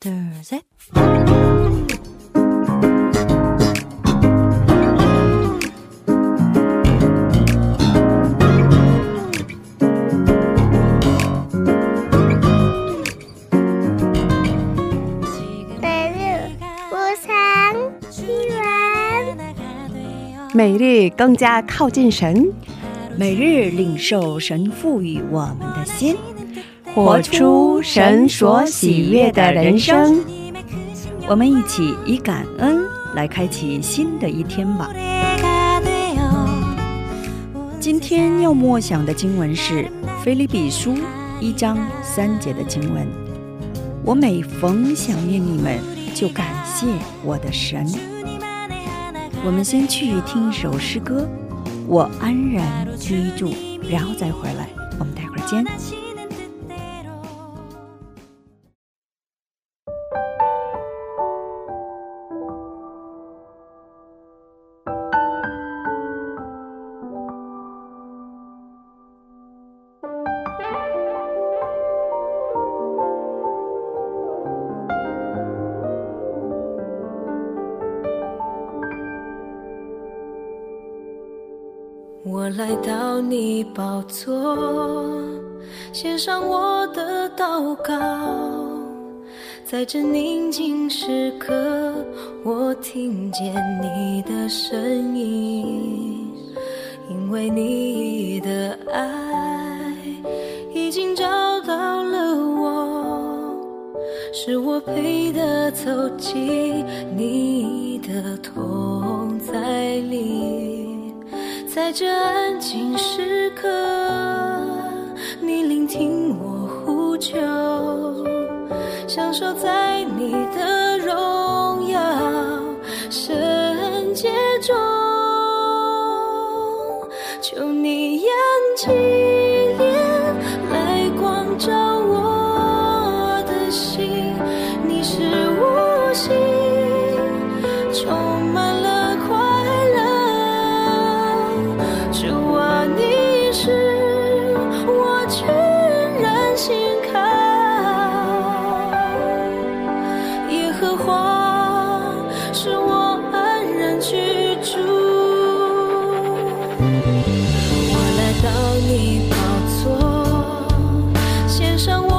둘, 셋. 매일 우상 시원 每日更加靠近神，每日领受神赋予我们的心， 活出神所喜悦的人生。我们一起以感恩来开启新的一天吧。今天要默想的经文是《菲利比书》一章三节的经文。我每逢想念你们，就感谢我的神。我们先去听一首诗歌，我安然居住，然后再回来。我们待会儿见。我来到你宝座，献上我的祷告，在这宁静时刻，我听见你的声音，因为你的爱已经找到了我，是我配得走进你的同在里。在这安静时刻，你聆听我呼求，享受在你的荣耀圣洁中。求你是我安然居住。我来到你宝座，献上我。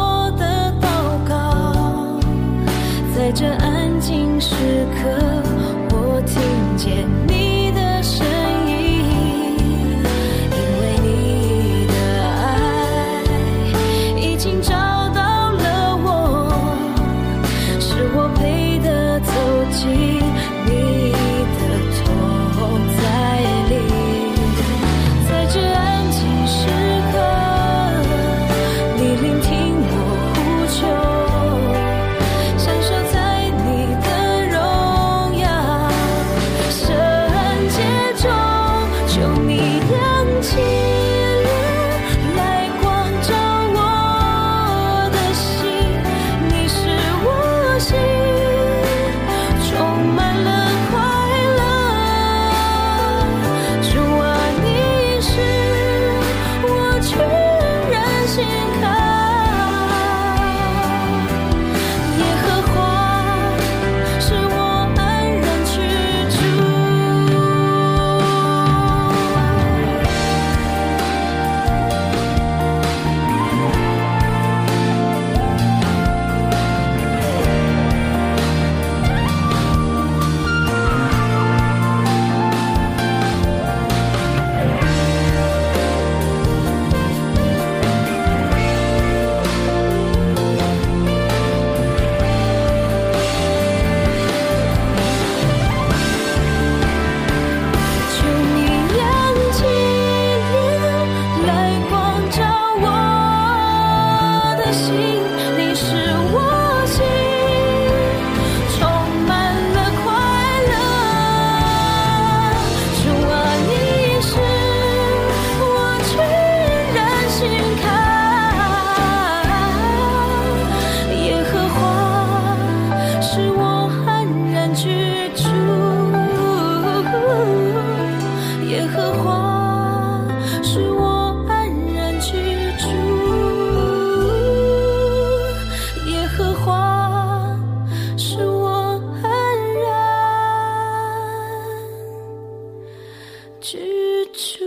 支出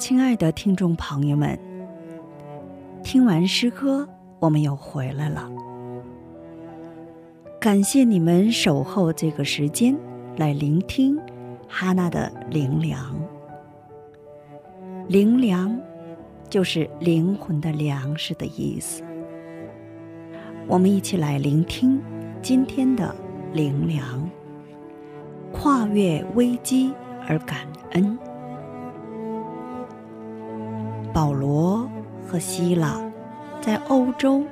亲爱的听众朋友们，听完诗歌，我们又回来了。感谢你们守候这个时间来聆听哈娜的灵粮。灵粮就是灵魂的粮食的意思。我们一起来聆听今天的灵粮。跨越危机而感恩。保罗和希腊在欧洲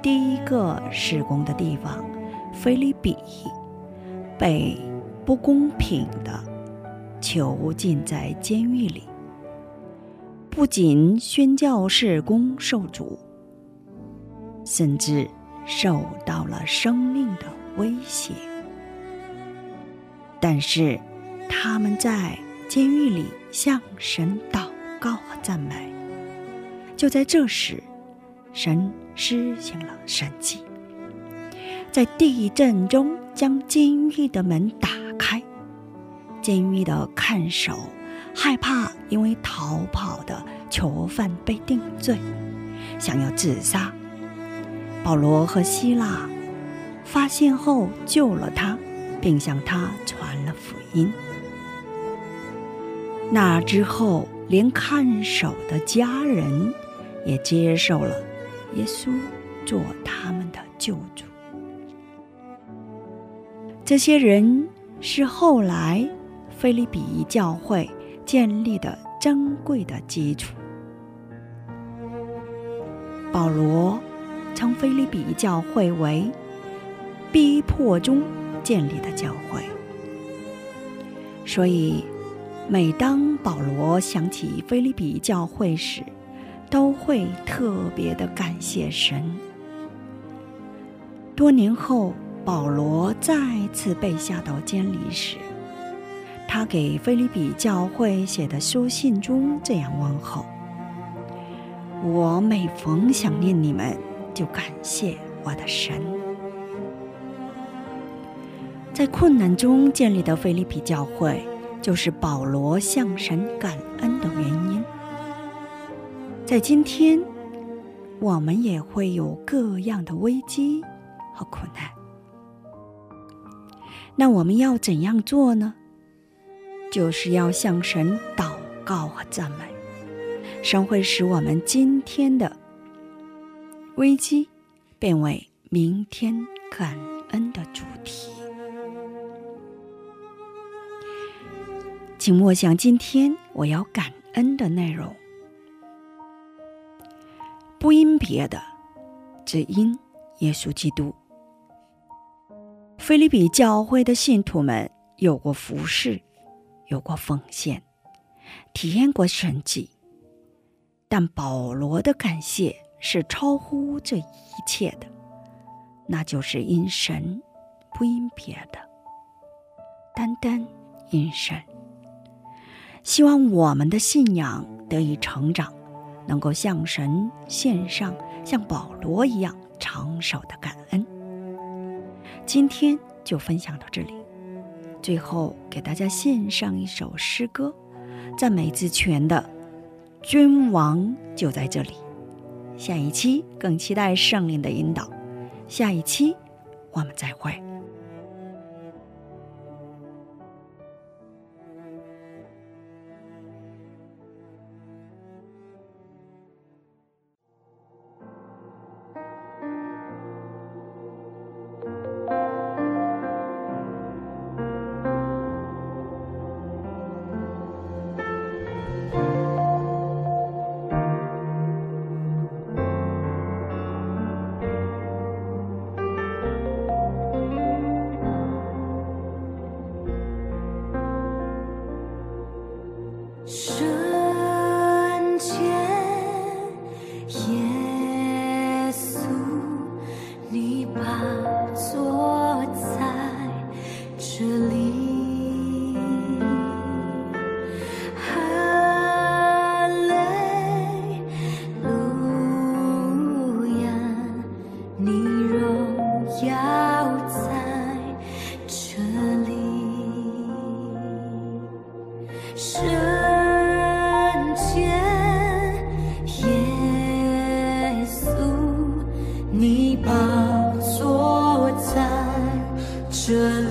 第一个施工的地方菲利比，被不公平的囚禁在监狱里，不仅宣教事工受阻，甚至受到了生命的威胁。但是，他们在监狱里向神祷告和赞美。就在这时，神施行了神迹，在地震中将监狱的门打开。监狱的看守害怕因为逃跑的囚犯被定罪，想要自杀。保罗和希腊发现后救了他。并向他传了福音。那之后，连看守的家人也接受了耶稣做他们的救主。这些人是后来菲利比教会建立的珍贵的基础。保罗称菲利比教会为逼迫中。建立的教会，所以每当保罗想起菲利比教会时，都会特别的感谢神。多年后，保罗再次被下到监里时，他给菲利比教会写的书信中这样问候：“我每逢想念你们，就感谢我的神。”在困难中建立的菲利比教会，就是保罗向神感恩的原因。在今天，我们也会有各样的危机和苦难。那我们要怎样做呢？就是要向神祷告和赞美，神会使我们今天的危机变为明天感恩的主题。请默想今天我要感恩的内容，不因别的，只因耶稣基督。菲利比教会的信徒们有过服侍，有过奉献，体验过神迹，但保罗的感谢是超乎这一切的，那就是因神，不因别的，单单因神。希望我们的信仰得以成长，能够向神献上像保罗一样长守的感恩。今天就分享到这里，最后给大家献上一首诗歌，赞美之泉的《君王就在这里》。下一期更期待圣灵的引导，下一期我们再会。should